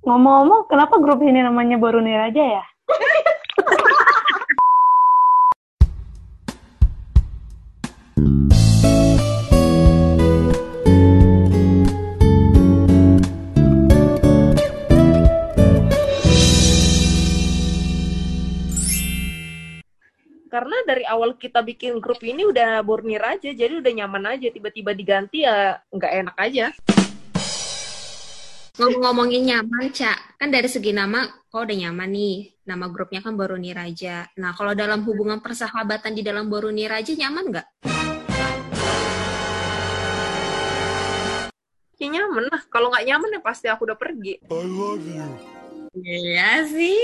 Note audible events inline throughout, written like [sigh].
Ngomong-ngomong, kenapa grup ini namanya Baru Niraja ya? karena dari awal kita bikin grup ini udah bornir aja jadi udah nyaman aja tiba-tiba diganti ya nggak enak aja Ngomong-ngomongin nyaman, Cak. Kan dari segi nama, kok udah nyaman nih. Nama grupnya kan Baru Niraja. Nah, kalau dalam hubungan persahabatan di dalam Baru Niraja, nyaman nggak? ya nyaman lah kalau nggak nyaman ya pasti aku udah pergi Iya sih.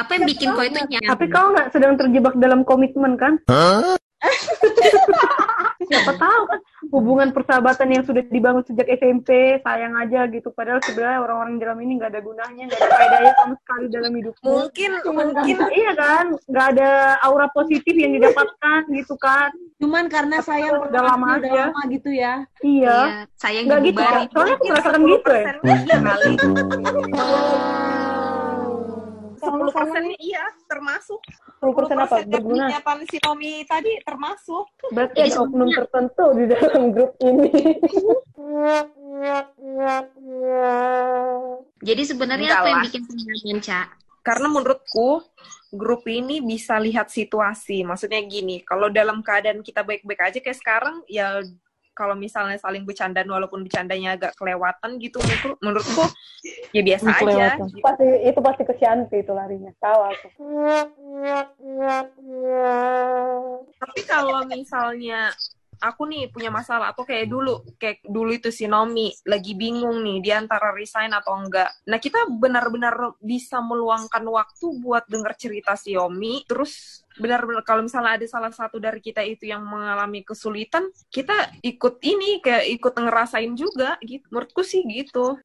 Apa yang bikin kau itu nyaman? Tapi kau nggak sedang terjebak dalam komitmen kan? [laughs] Siapa tahu kan hubungan persahabatan yang sudah dibangun sejak SMP sayang aja gitu. Padahal sebenarnya orang-orang di dalam ini nggak ada gunanya, nggak ada faedahnya sama sekali dalam hidupmu. mungkin mungkin Iya kan, nggak ada aura positif yang didapatkan gitu kan? Cuman karena sayang Udah lama udah aja. lama gitu ya. Iya. sayang Nggak gitu kok. Soalnya aku merasakan gitu ya. iya kali [laughs] 10 persennya iya termasuk 10% apa? 10% Berguna. Tommy tadi termasuk Berarti ada oknum tertentu di dalam grup ini. [laughs] Jadi sebenarnya Enggak apa yang bikin nyaman, Cak? karena menurutku grup ini bisa lihat situasi maksudnya gini kalau dalam keadaan kita baik-baik aja kayak sekarang ya kalau misalnya saling bercandaan walaupun bercandanya agak kelewatan gitu menurut- menurutku ya biasa aja Kelewatan. gitu. Pasti itu pasti ke Shanti itu larinya. Tahu aku. tapi kalau misalnya aku nih punya masalah atau kayak dulu kayak dulu itu si Nomi lagi bingung nih dia antara resign atau enggak. Nah kita benar-benar bisa meluangkan waktu buat denger cerita si Yomi. Terus benar-benar kalau misalnya ada salah satu dari kita itu yang mengalami kesulitan kita ikut ini kayak ikut ngerasain juga gitu. Menurutku sih gitu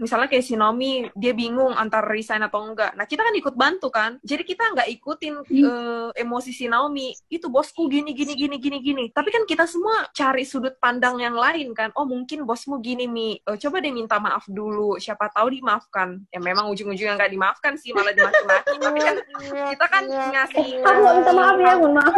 misalnya kayak si Nomi dia bingung antara resign atau enggak. Nah kita kan ikut bantu kan. Jadi kita nggak ikutin eh, emosi si Naomi itu bosku gini gini gini gini gini. Tapi kan kita semua cari sudut pandang yang lain kan. Oh mungkin bosmu gini mi. Eh, coba deh minta maaf dulu. Siapa tahu dimaafkan. Ya memang ujung-ujungnya nggak dimaafkan sih malah dimaki-maki. Tapi kan kita kan ngasih Aku nggak minta maaf ya, mohon maaf.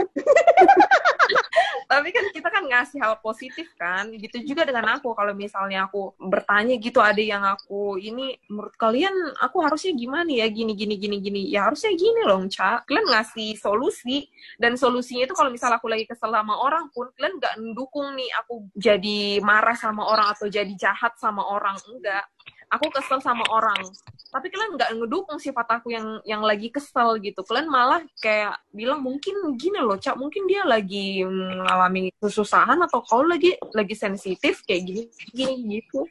Tapi kan kita kan ngasih hal positif kan. Gitu juga dengan aku. Kalau misalnya aku bertanya gitu ada yang aku ini menurut kalian aku harusnya gimana ya? Gini gini gini gini. Ya harusnya gini loh Ca. Kalian ngasih solusi. Dan solusinya itu kalau misalnya aku lagi kesel sama orang pun kalian nggak mendukung nih aku jadi marah sama orang atau jadi jahat sama orang. Enggak aku kesel sama orang. Tapi kalian nggak ngedukung sifat aku yang yang lagi kesel gitu. Kalian malah kayak bilang mungkin gini loh cak. Mungkin dia lagi mengalami kesusahan atau kau lagi lagi sensitif kayak gini gini gitu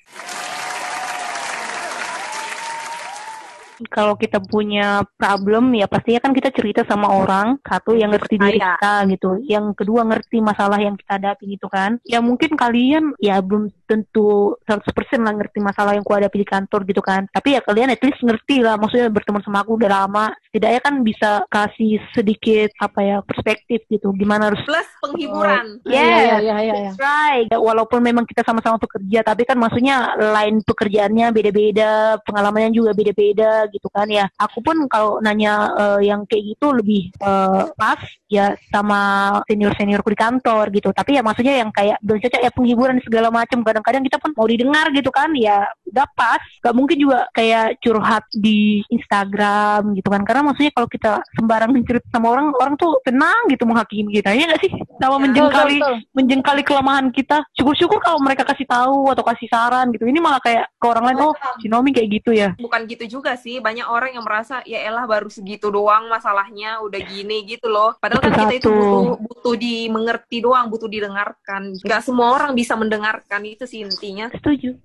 kalau kita punya problem ya pastinya kan kita cerita sama orang. Satu yang ngerti diri Percaya. kita gitu. Yang kedua ngerti masalah yang kita hadapi gitu kan. Ya mungkin kalian ya belum tentu 100% lah ngerti masalah yang ku hadapi di kantor gitu kan. Tapi ya kalian at least ngerti lah. Maksudnya berteman sama aku udah lama. Setidaknya kan bisa kasih sedikit apa ya perspektif gitu. Gimana harus plus penghiburan. Yes, Iya, iya, iya, iya. right. Ya, Walaupun memang kita sama-sama pekerja, tapi kan maksudnya lain pekerjaannya beda-beda, pengalamannya juga beda-beda gitu kan ya. Aku pun kalau nanya eh, yang kayak gitu lebih eh, pas ya sama senior-seniorku di kantor gitu. Tapi ya maksudnya yang kayak belum cocok ya penghiburan segala macam. Kadang-kadang kita pun mau didengar gitu kan ya udah pas. Gak mungkin juga kayak curhat di Instagram gitu kan. Karena maksudnya kalau kita sembarang cerita sama orang, orang tuh tenang gitu menghakimi kita. Iya gak sih? Sama menjengkali Betul, betul. menjengkali kelemahan kita. Syukur-syukur kalau mereka kasih tahu atau kasih saran gitu. Ini malah kayak ke orang lain, oh si Nomi kayak gitu ya. bukan gitu juga sih banyak orang yang merasa ya elah baru segitu doang masalahnya udah gini gitu loh. Padahal kan kita itu butuh butuh dimengerti doang butuh didengarkan. Nggak semua orang bisa mendengarkan itu sih intinya. Setuju.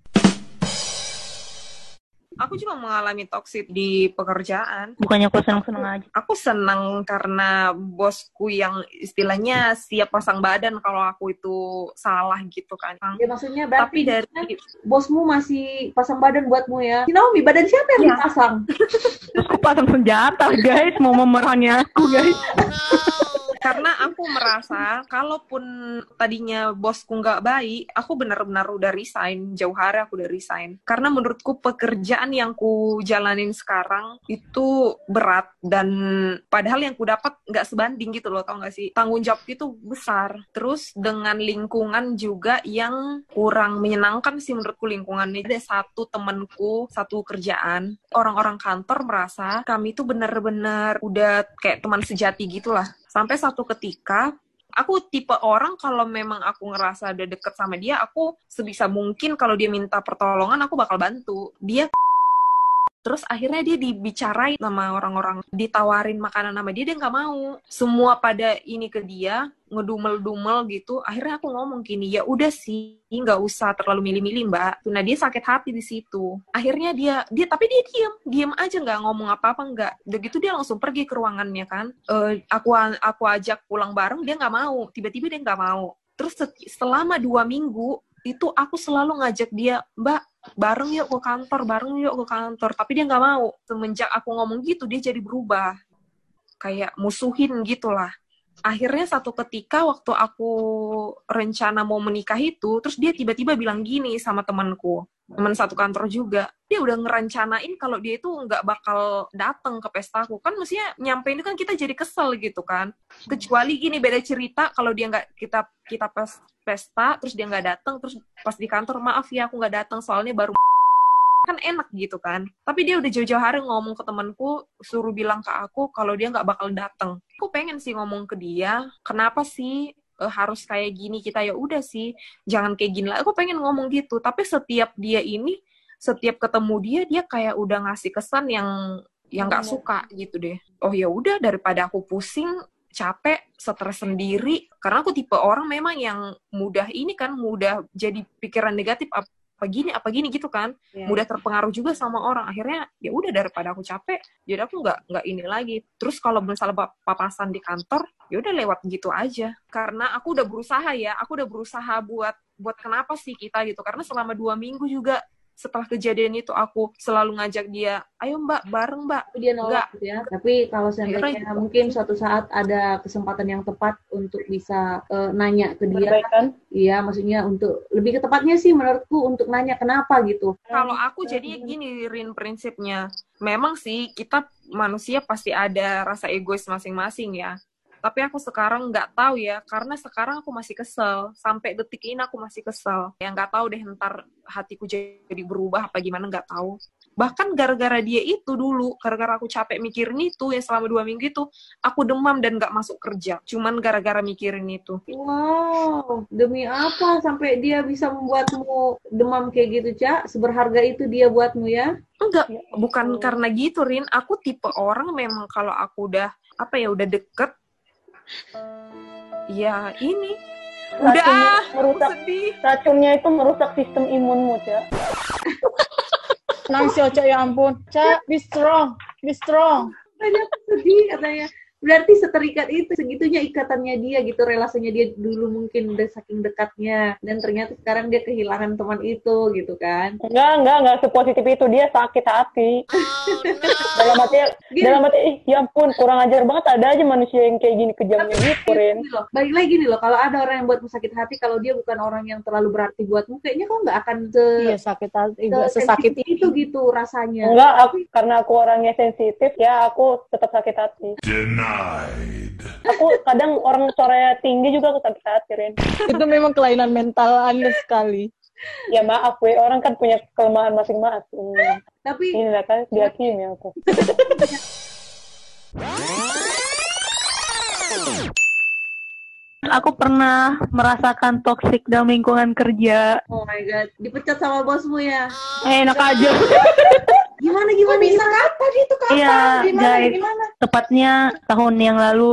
Aku juga mengalami toxic di pekerjaan Bukannya aku seneng-seneng aja. aku senang karena bosku yang istilahnya siap pasang badan kalau aku itu salah gitu kan Ya maksudnya tapi berarti dari bosmu masih pasang badan buatmu ya. Si Naomi, badan siapa yang dipasang? Terus aku pasang senjata guys, mau memerangi aku guys. [laughs] karena aku merasa kalaupun tadinya bosku nggak baik, aku benar-benar udah resign. Jauh hari aku udah resign. Karena menurutku pekerjaan yang ku jalanin sekarang itu berat dan padahal yang ku dapat nggak sebanding gitu loh, tau gak sih? Tanggung jawab itu besar. Terus dengan lingkungan juga yang kurang menyenangkan sih menurutku lingkungannya. Ada satu temenku, satu kerjaan, orang-orang kantor merasa kami itu benar-benar udah kayak teman sejati gitulah. Sampai satu ketika aku tipe orang kalau memang aku ngerasa udah deket sama dia, aku sebisa mungkin kalau dia minta pertolongan aku bakal bantu. Dia Terus akhirnya dia dibicarain sama orang-orang, ditawarin makanan sama dia, dia nggak mau. Semua pada ini ke dia, ngedumel-dumel gitu. Akhirnya aku ngomong gini, ya udah sih, nggak usah terlalu milih-milih mbak. Nah dia sakit hati di situ. Akhirnya dia, dia tapi dia diem, diem aja nggak ngomong apa-apa nggak. Udah gitu dia langsung pergi ke ruangannya kan. Eh, aku aku ajak pulang bareng, dia nggak mau. Tiba-tiba dia nggak mau. Terus selama dua minggu itu aku selalu ngajak dia, mbak bareng yuk ke kantor, bareng yuk ke kantor. Tapi dia nggak mau. Semenjak aku ngomong gitu, dia jadi berubah. Kayak musuhin gitulah. Akhirnya satu ketika waktu aku rencana mau menikah itu, terus dia tiba-tiba bilang gini sama temanku, teman satu kantor juga. Dia udah ngerencanain kalau dia itu nggak bakal datang ke pestaku. Kan mestinya nyampe ini kan kita jadi kesel gitu kan. Kecuali gini beda cerita kalau dia nggak kita kita pesta terus dia nggak datang terus pas di kantor maaf ya aku nggak datang soalnya baru [laughs] kan enak gitu kan tapi dia udah jauh-jauh hari ngomong ke temanku suruh bilang ke aku kalau dia nggak bakal datang aku pengen sih ngomong ke dia kenapa sih uh, harus kayak gini kita ya udah sih jangan kayak gini lah. Aku pengen ngomong gitu tapi setiap dia ini setiap ketemu dia dia kayak udah ngasih kesan yang yang nggak suka gitu deh. Oh ya udah daripada aku pusing capek, stres sendiri. Karena aku tipe orang memang yang mudah ini kan, mudah jadi pikiran negatif apa gini, apa gini gitu kan. Yeah. Mudah terpengaruh juga sama orang. Akhirnya ya udah daripada aku capek, jadi aku nggak nggak ini lagi. Terus kalau misalnya papasan di kantor, ya udah lewat gitu aja. Karena aku udah berusaha ya, aku udah berusaha buat buat kenapa sih kita gitu. Karena selama dua minggu juga setelah kejadian itu aku selalu ngajak dia, ayo mbak bareng mbak. Dia nolak gitu ya. Tapi kalau seandainya gitu. mungkin suatu saat ada kesempatan yang tepat untuk bisa uh, nanya ke dia, iya maksudnya untuk lebih ke tepatnya sih menurutku untuk nanya kenapa gitu. Kalau aku jadinya gini Rin prinsipnya, memang sih kita manusia pasti ada rasa egois masing-masing ya tapi aku sekarang nggak tahu ya karena sekarang aku masih kesel. Sampai detik ini aku masih kesel. Yang nggak tahu deh ntar hatiku jadi berubah apa gimana nggak tahu. Bahkan gara-gara dia itu dulu gara-gara aku capek mikirin itu ya selama dua minggu itu aku demam dan nggak masuk kerja. Cuman gara-gara mikirin itu. Wow demi apa sampai dia bisa membuatmu demam kayak gitu cak? Seberharga itu dia buatmu ya? Enggak bukan karena gitu Rin. Aku tipe orang memang kalau aku udah apa ya udah deket ya ini. Udah ah, merusak. sedih. racunnya itu merusak sistem imunmu cak. [laughs] Nangis cak ya ampun. Cak be strong be strong. Banyak sedih katanya berarti seterikat itu segitunya ikatannya dia gitu relasinya dia dulu mungkin udah saking dekatnya dan ternyata sekarang dia kehilangan teman itu gitu kan enggak enggak enggak sepositif itu dia sakit hati oh, no. dalam hati gini. dalam hati ih ya ampun kurang ajar banget ada aja manusia yang kayak gini kejamnya gitu loh baik lagi nih loh kalau ada orang yang buatmu sakit hati kalau dia bukan orang yang terlalu berarti buatmu kayaknya kok nggak akan se iya, sakit hati se sesakit itu gitu rasanya enggak aku, karena aku orangnya sensitif ya aku tetap sakit hati Deny denied. Aku kadang orang suaranya tinggi juga aku sakit hati, Ren. Itu memang kelainan mental Anda sekali. Ya maaf, we. orang kan punya kelemahan masing-masing. Tapi ini lah kan diakini aku. aku pernah merasakan toxic dalam lingkungan kerja. Oh my god, dipecat sama bosmu ya? Eh, enak aja. [laughs] gimana gimana? Bisa kapan? Itu kapan? Iya, gimana guys, gimana? Tepatnya tahun yang lalu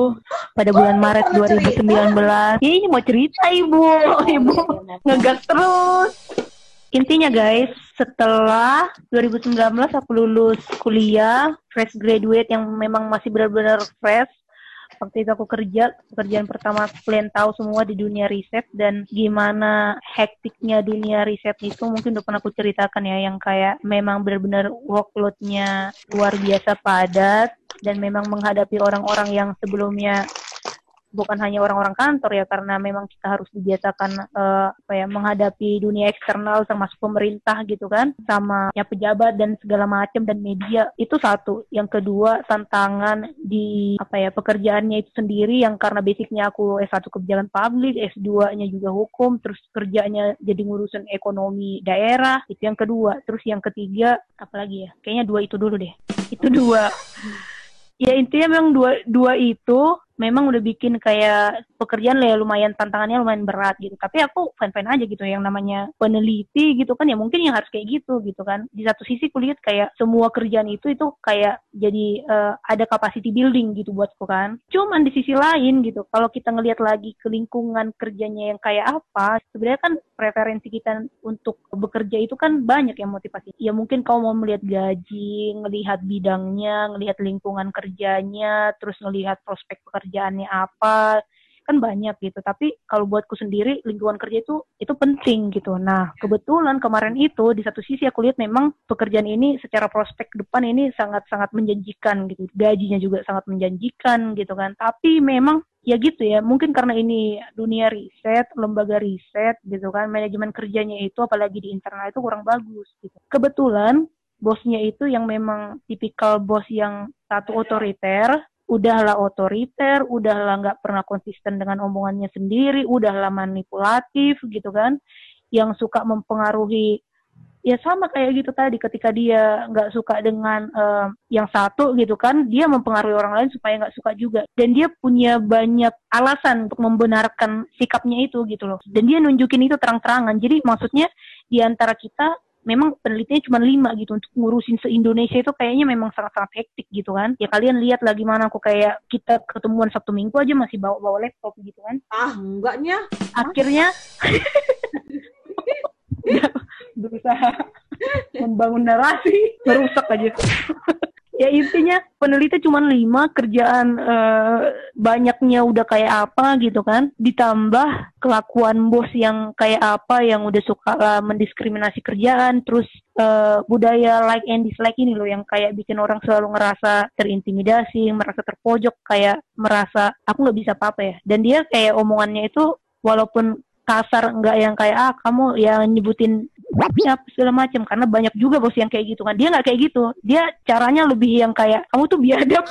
pada bulan oh, Maret 2019 ini mau cerita ibu. Ibu ngegas terus. Intinya guys setelah 2019 aku lulus kuliah fresh graduate yang memang masih benar-benar fresh waktu itu aku kerja pekerjaan pertama kalian tahu semua di dunia riset dan gimana hektiknya dunia riset itu mungkin udah pernah aku ceritakan ya yang kayak memang benar-benar workloadnya luar biasa padat dan memang menghadapi orang-orang yang sebelumnya bukan hanya orang-orang kantor ya karena memang kita harus dibiasakan uh, apa ya menghadapi dunia eksternal termasuk pemerintah gitu kan sama ya pejabat dan segala macam dan media itu satu. Yang kedua tantangan di apa ya pekerjaannya itu sendiri yang karena basicnya aku S1 kebijakan publik S2-nya juga hukum terus kerjanya jadi ngurusin ekonomi daerah itu yang kedua. Terus yang ketiga apalagi ya kayaknya dua itu dulu deh. Itu dua. Ya intinya memang dua dua itu memang udah bikin kayak pekerjaan ya lumayan tantangannya lumayan berat gitu. Tapi aku fine-fine aja gitu yang namanya peneliti gitu kan ya mungkin yang harus kayak gitu gitu kan. Di satu sisi kulihat kayak semua kerjaan itu itu kayak jadi uh, ada capacity building gitu buatku kan. Cuman di sisi lain gitu kalau kita ngelihat lagi ke lingkungan kerjanya yang kayak apa, sebenarnya kan preferensi kita untuk bekerja itu kan banyak yang motivasi. Ya mungkin kau mau melihat gaji, ngelihat bidangnya, ngelihat lingkungan kerjanya, terus ngelihat prospek pekerjaan pekerjaannya apa kan banyak gitu. Tapi kalau buatku sendiri lingkungan kerja itu itu penting gitu. Nah kebetulan kemarin itu di satu sisi aku lihat memang pekerjaan ini secara prospek depan ini sangat sangat menjanjikan gitu. Gajinya juga sangat menjanjikan gitu kan. Tapi memang ya gitu ya mungkin karena ini dunia riset lembaga riset gitu kan manajemen kerjanya itu apalagi di internal itu kurang bagus gitu. Kebetulan bosnya itu yang memang tipikal bos yang satu otoriter udahlah otoriter, udahlah nggak pernah konsisten dengan omongannya sendiri, udahlah manipulatif gitu kan, yang suka mempengaruhi ya sama kayak gitu tadi ketika dia nggak suka dengan uh, yang satu gitu kan dia mempengaruhi orang lain supaya nggak suka juga. Dan dia punya banyak alasan untuk membenarkan sikapnya itu gitu loh. Dan dia nunjukin itu terang-terangan. Jadi maksudnya di antara kita memang penelitiannya cuma lima gitu untuk ngurusin se-Indonesia itu kayaknya memang sangat-sangat hektik gitu kan. Ya kalian lihat lah gimana aku kayak kita ketemuan Sabtu Minggu aja masih bawa-bawa laptop gitu kan. Ah, enggaknya. Akhirnya [laughs] [laughs] berusaha membangun narasi, merusak aja ya intinya peneliti cuma lima kerjaan uh, banyaknya udah kayak apa gitu kan. Ditambah kelakuan bos yang kayak apa yang udah suka uh, mendiskriminasi kerjaan terus uh, budaya like and dislike ini loh yang kayak bikin orang selalu ngerasa terintimidasi merasa terpojok kayak merasa aku nggak bisa apa-apa ya. Dan dia kayak omongannya itu walaupun kasar enggak yang kayak ah kamu yang nyebutin ya segala macam karena banyak juga bos yang kayak gitu kan. Dia nggak kayak gitu. Dia caranya lebih yang kayak kamu tuh biadab.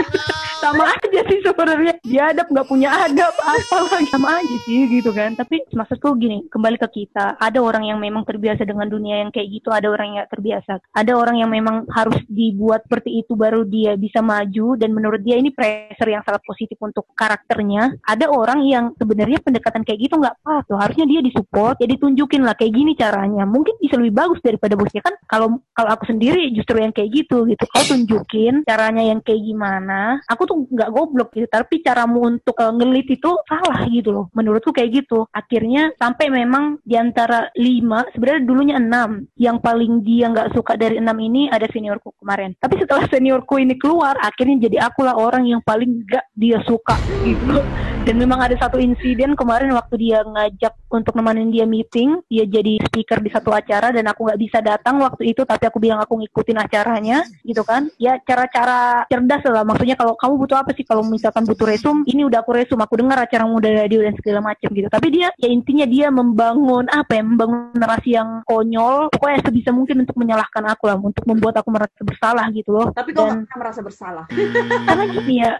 [laughs] Sama aja sih sebenarnya. Biadab nggak punya adab apa lagi. Sama aja sih gitu kan. Tapi maksudku gini kembali ke kita. Ada orang yang memang terbiasa dengan dunia yang kayak gitu ada orang yang terbiasa. Ada orang yang memang harus dibuat seperti itu baru dia bisa maju. Dan menurut dia ini pressure yang sangat positif untuk karakternya. Ada orang yang sebenarnya pendekatan kayak gitu nggak pas tuh. Harusnya dia disupport ya ditunjukin lah kayak gini caranya caranya mungkin bisa lebih bagus daripada bosnya. Kan kalau kalau aku sendiri justru yang kayak gitu gitu. Kau tunjukin caranya yang kayak gimana. Aku tuh nggak goblok gitu. Tapi caramu untuk uh, ngelit itu salah gitu loh. Menurutku kayak gitu. Akhirnya sampai memang di antara lima sebenarnya dulunya enam. Yang paling dia nggak suka dari enam ini ada seniorku kemarin. Tapi setelah seniorku ini keluar akhirnya jadi akulah orang yang paling gak dia suka gitu dan memang ada satu insiden kemarin waktu dia ngajak untuk nemenin dia meeting dia jadi speaker di satu acara dan aku nggak bisa datang waktu itu tapi aku bilang aku ngikutin acaranya gitu kan. Ya cara-cara cerdas lah maksudnya kalau kamu butuh apa sih? Kalau misalkan butuh resum ini udah aku resum aku dengar acara muda radio dan segala macam gitu. Tapi dia ya intinya dia membangun apa ya membangun narasi yang konyol pokoknya sebisa mungkin untuk menyalahkan aku lah untuk membuat aku merasa bersalah gitu loh. Tapi kok dan, merasa bersalah? [laughs] Karena gini ya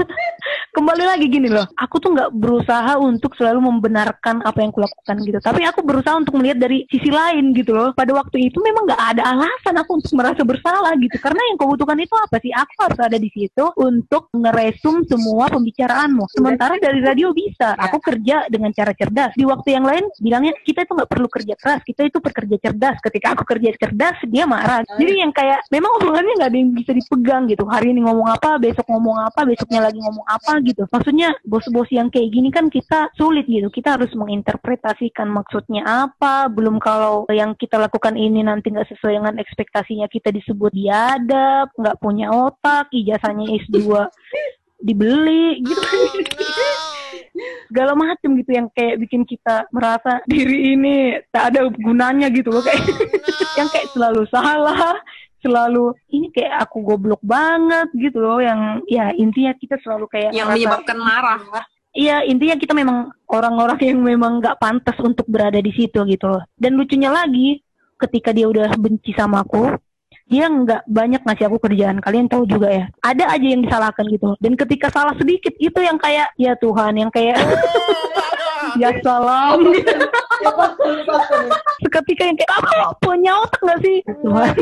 [laughs] kembali lagi gini loh aku tuh nggak berusaha untuk selalu membenarkan apa yang kulakukan gitu tapi aku berusaha untuk melihat dari sisi lain gitu loh. Pada waktu itu memang nggak ada alasan aku untuk merasa bersalah gitu. Karena yang kau butuhkan itu apa sih? Aku harus ada di situ untuk ngeresum semua pembicaraanmu. Sementara dari radio bisa. Aku kerja dengan cara cerdas. Di waktu yang lain bilangnya kita itu nggak perlu kerja keras. Kita itu pekerja cerdas. Ketika aku kerja cerdas, dia marah. Jadi yang kayak memang omongannya nggak ada yang bisa dipegang gitu. Hari ini ngomong apa, besok ngomong apa, besoknya lagi ngomong apa gitu. Maksudnya bos-bos yang kayak gini kan kita sulit gitu. Kita harus menginterpretasikan maksudnya apa, belum kalau yang kita lakukan ini nanti nggak sesuai dengan ekspektasinya kita disebut biadab, nggak punya otak, ijazahnya S2 [laughs] dibeli gitu kan. segala macam gitu yang kayak bikin kita merasa diri ini tak ada gunanya gitu loh kayak [laughs] yang kayak selalu salah selalu ini kayak aku goblok banget gitu loh yang ya intinya kita selalu kayak yang menyebabkan marah Iya intinya kita memang orang-orang yang memang nggak pantas untuk berada di situ gitu loh. Dan lucunya lagi ketika dia udah benci sama aku, dia nggak banyak ngasih aku kerjaan. Kalian tahu juga ya. Ada aja yang disalahkan gitu. Dan ketika salah sedikit itu yang kayak ya Tuhan yang kayak [laughs] ya salam. Seketika yang kayak kamu punya otak nggak sih Tuhan?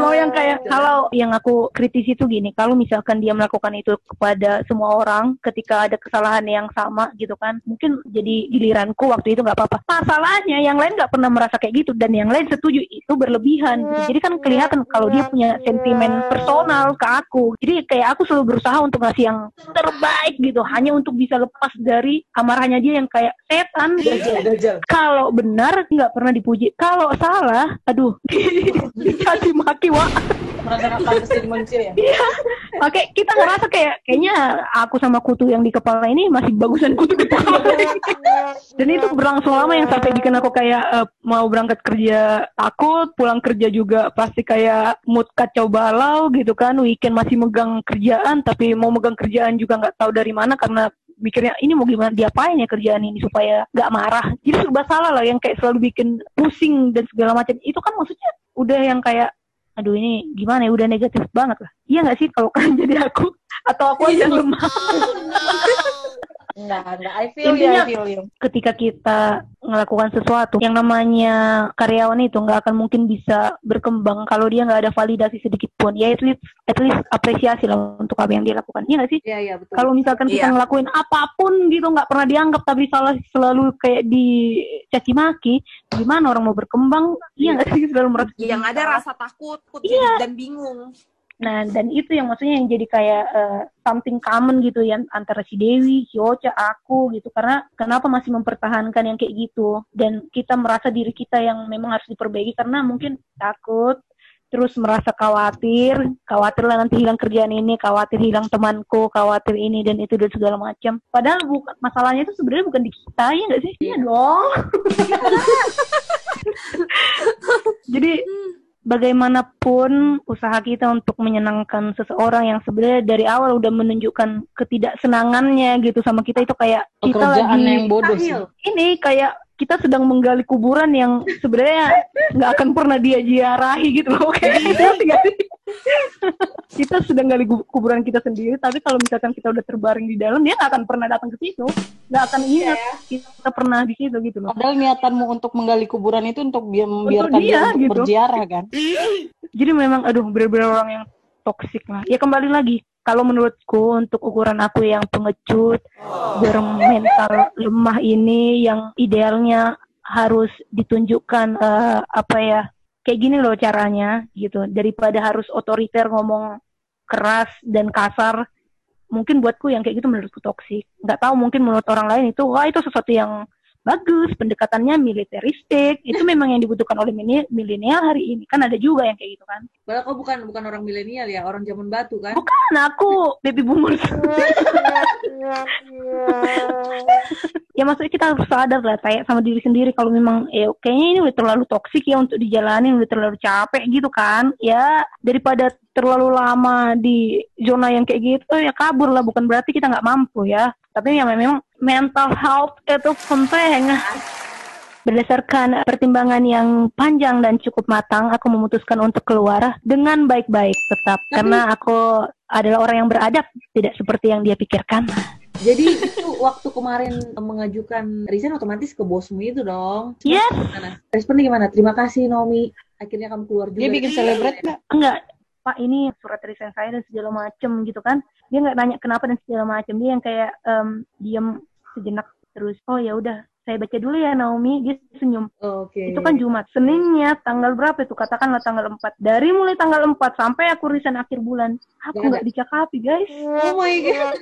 Lo [laughs] yang kayak kalau yang aku kritis itu gini, kalau misalkan dia melakukan itu kepada semua orang ketika ada kesalahan yang sama gitu kan, mungkin jadi giliranku waktu itu nggak apa-apa. Masalahnya yang lain nggak pernah merasa kayak gitu dan yang lain setuju itu berlebihan. gitu. Jadi kan kelihatan kalau dia punya sentimen personal ke aku. Jadi kayak aku selalu berusaha untuk ngasih yang terbaik gitu, hanya untuk bisa lepas dari amarahnya dia yang kayak setan. Kalau benar nggak pernah dipuji. Kalau salah, aduh, [laughs] dicaci maki wah. Merasa nggak pantas manusia ya? Oke, kita ngerasa kayak kayaknya aku sama kutu yang di kepala ini masih bagusan kutu di kepala. Dan itu berlangsung lama yang sampai bikin aku kayak eh, mau berangkat kerja takut, pulang kerja juga pasti kayak mood kacau balau gitu kan. Weekend masih megang kerjaan, tapi mau megang kerjaan juga nggak tahu dari mana karena mikirnya ini mau gimana? Diapain ya kerjaan ini supaya nggak marah. Jadi serba salah lah yang kayak selalu bikin pusing dan segala macam. Itu kan maksudnya udah yang kayak aduh ini gimana ya? Udah negatif banget lah. Iya nggak sih kalau [laughs] kalian jadi aku atau aku aja yang lemah [laughs] Enggak, enggak. I feel you, Intinya- I feel you. ketika kita melakukan sesuatu yang namanya karyawan itu nggak akan mungkin bisa berkembang kalau dia nggak ada validasi sedikit pun ya at least at least apresiasi lah untuk apa yang dia lakukan iya nggak sih Iya, iya, betul. kalau misalkan kita Iya. ngelakuin apa pun gitu nggak pernah dianggap tapi salah selalu kayak dicaci maki gimana orang mau berkembang iya nggak sih selalu merasa yang ada rasa takut takut jadi- dan bingung Nah, dan itu yang maksudnya yang jadi kayak eh, something common gitu ya antara si Dewi, si Ocha, aku gitu. Karena kenapa masih mempertahankan yang kayak gitu dan kita merasa diri kita yang memang harus diperbaiki karena mungkin takut terus merasa khawatir, khawatir lah nanti hilang kerjaan ini, khawatir hilang temanku, khawatir ini dan itu dan segala macam. Padahal bukan masalahnya itu sebenarnya bukan di kita ya nggak sih? Iya dong. [laughs] Jadi bagaimanapun usaha kita untuk menyenangkan seseorang yang sebenarnya dari awal udah menunjukkan ketidaksenangannya gitu sama kita itu kayak kita lagi yang bodoh sih. Ini kayak kita sedang menggali kuburan yang sebenarnya nggak akan pernah dia ziarahi gitu loh [laughs] kayak nggak sih? [laughs] kita sedang gali kuburan kita sendiri tapi kalau misalkan kita udah terbaring di dalam dia nggak akan pernah datang ke situ. Nggak akan ingat kita pernah di situ gitu loh. Padahal niatanmu untuk menggali kuburan itu untuk biar membiarkan dia, dia, untuk gitu. berziarah kan. [laughs] jadi memang aduh benar-benar orang yang toksik lah. Ya kembali lagi. Kalau menurutku untuk ukuran aku yang pengecut bermental lemah ini yang idealnya harus ditunjukkan eh, apa ya kayak gini loh caranya gitu. Daripada harus otoriter ngomong keras dan kasar mungkin buatku yang kayak gitu menurutku toksik nggak tahu mungkin menurut orang lain itu wah itu sesuatu yang bagus pendekatannya militeristik. Itu memang yang dibutuhkan oleh mini- milenial hari ini. Kan ada juga yang kayak gitu kan. Padahal kau bukan bukan orang milenial ya, orang zaman batu kan? bukan aku baby boomers. [laughs] Ya maksudnya kita harus sadar lah kayak sama diri sendiri. Kalau memang ya kayaknya ini udah terlalu toksik ya untuk dijalanin udah terlalu capek gitu kan. Ya daripada terlalu lama di zona yang kayak gitu ya kabur lah. Bukan berarti kita nggak mampu ya. Tapi ya memang mental health itu penting Berdasarkan pertimbangan yang panjang dan cukup matang, aku memutuskan untuk keluar dengan baik-baik tetap. Karena aku adalah orang yang beradab, tidak seperti yang dia pikirkan. Jadi itu waktu kemarin mengajukan resign otomatis ke bosmu itu dong. Yes. Gimana? Responnya gimana? Terima kasih Naomi. Akhirnya kamu keluar juga. Dia bikin celebrate nggak? Enggak, Pak ini surat resign saya dan segala macem gitu kan. Dia nggak nanya kenapa dan segala macem. Dia yang kayak em, diam sejenak terus. Oh ya udah, saya baca dulu ya Naomi. Dia senyum. Oke. Itu kan Jumat. Seninnya tanggal berapa itu? Katakanlah tanggal 4. Dari mulai tanggal 4 sampai aku resign akhir bulan. Aku Nggak nggak dicakapi, guys. Oh my god.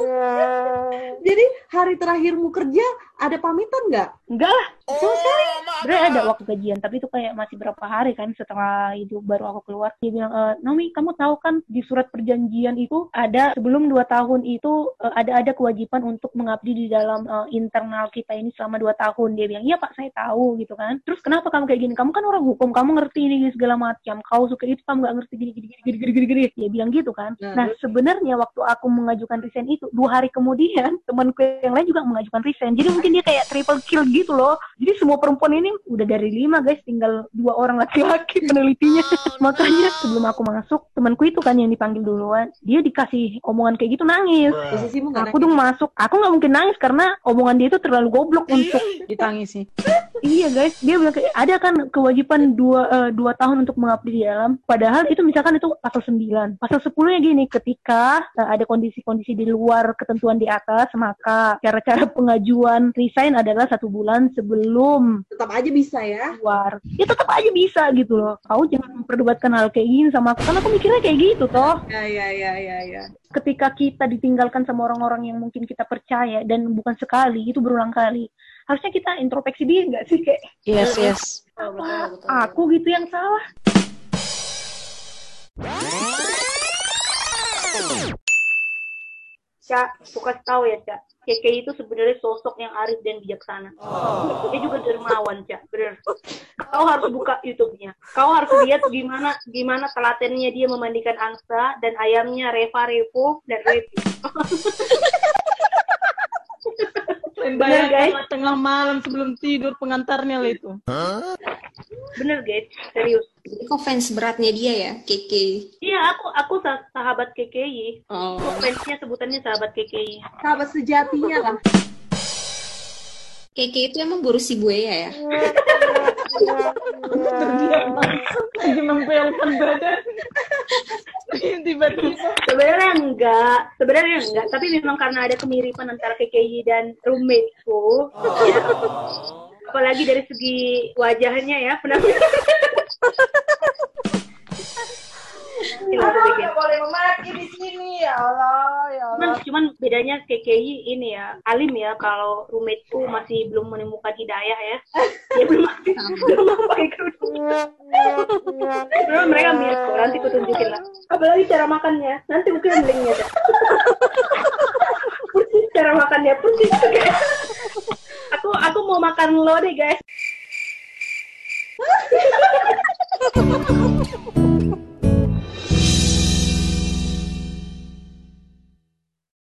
[laughs] Jadi hari terakhirmu kerja ada pamitan nggak? Enggak lah. Sama sekali. Sebenarnya ada waktu gajian, tapi itu kayak masih berapa hari kan setelah itu baru aku keluar. Dia bilang, e, Naomi kamu tahu kan di surat perjanjian itu ada sebelum dua tahun itu e, ada ada kewajiban untuk mengabdi di dalam e, internal kita kita ini selama dua tahun. Dia bilang iya pak saya tahu gitu kan. Terus kenapa kamu kayak gini? Kamu kan orang hukum kamu ngerti ini segala macam. Kau suka itu kamu nggak ngerti gini gini gini gini gini gini gini. Dia bilang gitu kan. Nah, nah sebenarnya waktu aku mengajukan resign itu dua hari kemudian [laughs] temanku yang lain juga mengajukan resign. Jadi mungkin dia kayak triple kill gitu loh. Jadi semua perempuan ini udah dari lima guys. Tinggal dua orang laki-laki [laughs] penelitinya. [laughs] Makanya sebelum aku masuk temanku itu kan yang dipanggil duluan. Dia dikasih omongan kayak gitu nangis. Aku dong masuk. Aku nggak mungkin nangis karena omongan dia itu terlalu goblok untuk ditangisi. [laughs] iya guys. Dia bilang kayak ada kan kewajiban dua eh, dua tahun untuk mengabdi di dalam? Padahal itu misalkan itu pasal 9 pasal 10 nya gini ketika eh, ada kondisi-kondisi di luar ketentuan di atas maka cara-cara pengajuan resign adalah satu bulan sebelum tetap aja bisa ya. keluar. Ya tetap aja bisa gitu loh. Kau jangan memperdebatkan hal kayak gini sama aku karena aku mikirnya kayak gitu toh. Ya ya ya ya ya ketika kita ditinggalkan sama orang-orang yang mungkin kita percaya dan bukan sekali itu berulang kali. Harusnya kita introspeksi diri nggak sih kayak Yes, yes. apa? Aku gitu yang salah Cak, kasih tahu ya Cak Keke itu sebenarnya sosok yang arif dan bijaksana. Dia juga dermawan, Cak. Bener. Kau harus buka YouTube-nya. Kau harus lihat gimana gimana telatennya dia memandikan angsa dan ayamnya Reva Revo dan Revi. [laughs] Bener guys, tengah malam sebelum tidur pengantarnya lah itu. bener guys, serius. Jadi kok fans beratnya dia ya, Keke. Iya, aku aku sah- sahabat KKI. Oh. Fansnya sebutannya sahabat KKI. sahabat sejatinya lah Keke itu emang guru si buaya ya? Lagi mempelkan badan. Tiba-tiba. Sebenarnya enggak, sebenarnya enggak, tapi memang karena ada kemiripan antara KKI dan roommateku. Ya. Apalagi dari segi wajahnya ya, penampilan. Gila, boleh memaki di sini ya Allah ya Cuman, cuman bedanya KKI ini ya, alim ya kalau roommateku masih belum menemukan hidayah ya. [laughs] Dia belum belum pakai kerudung. Belum mereka mirip kok, nanti aku tunjukin lah. Apalagi cara makannya, nanti mungkin linknya dah. [laughs] persis cara makannya, persis. Aku aku mau makan lo deh guys. [laughs]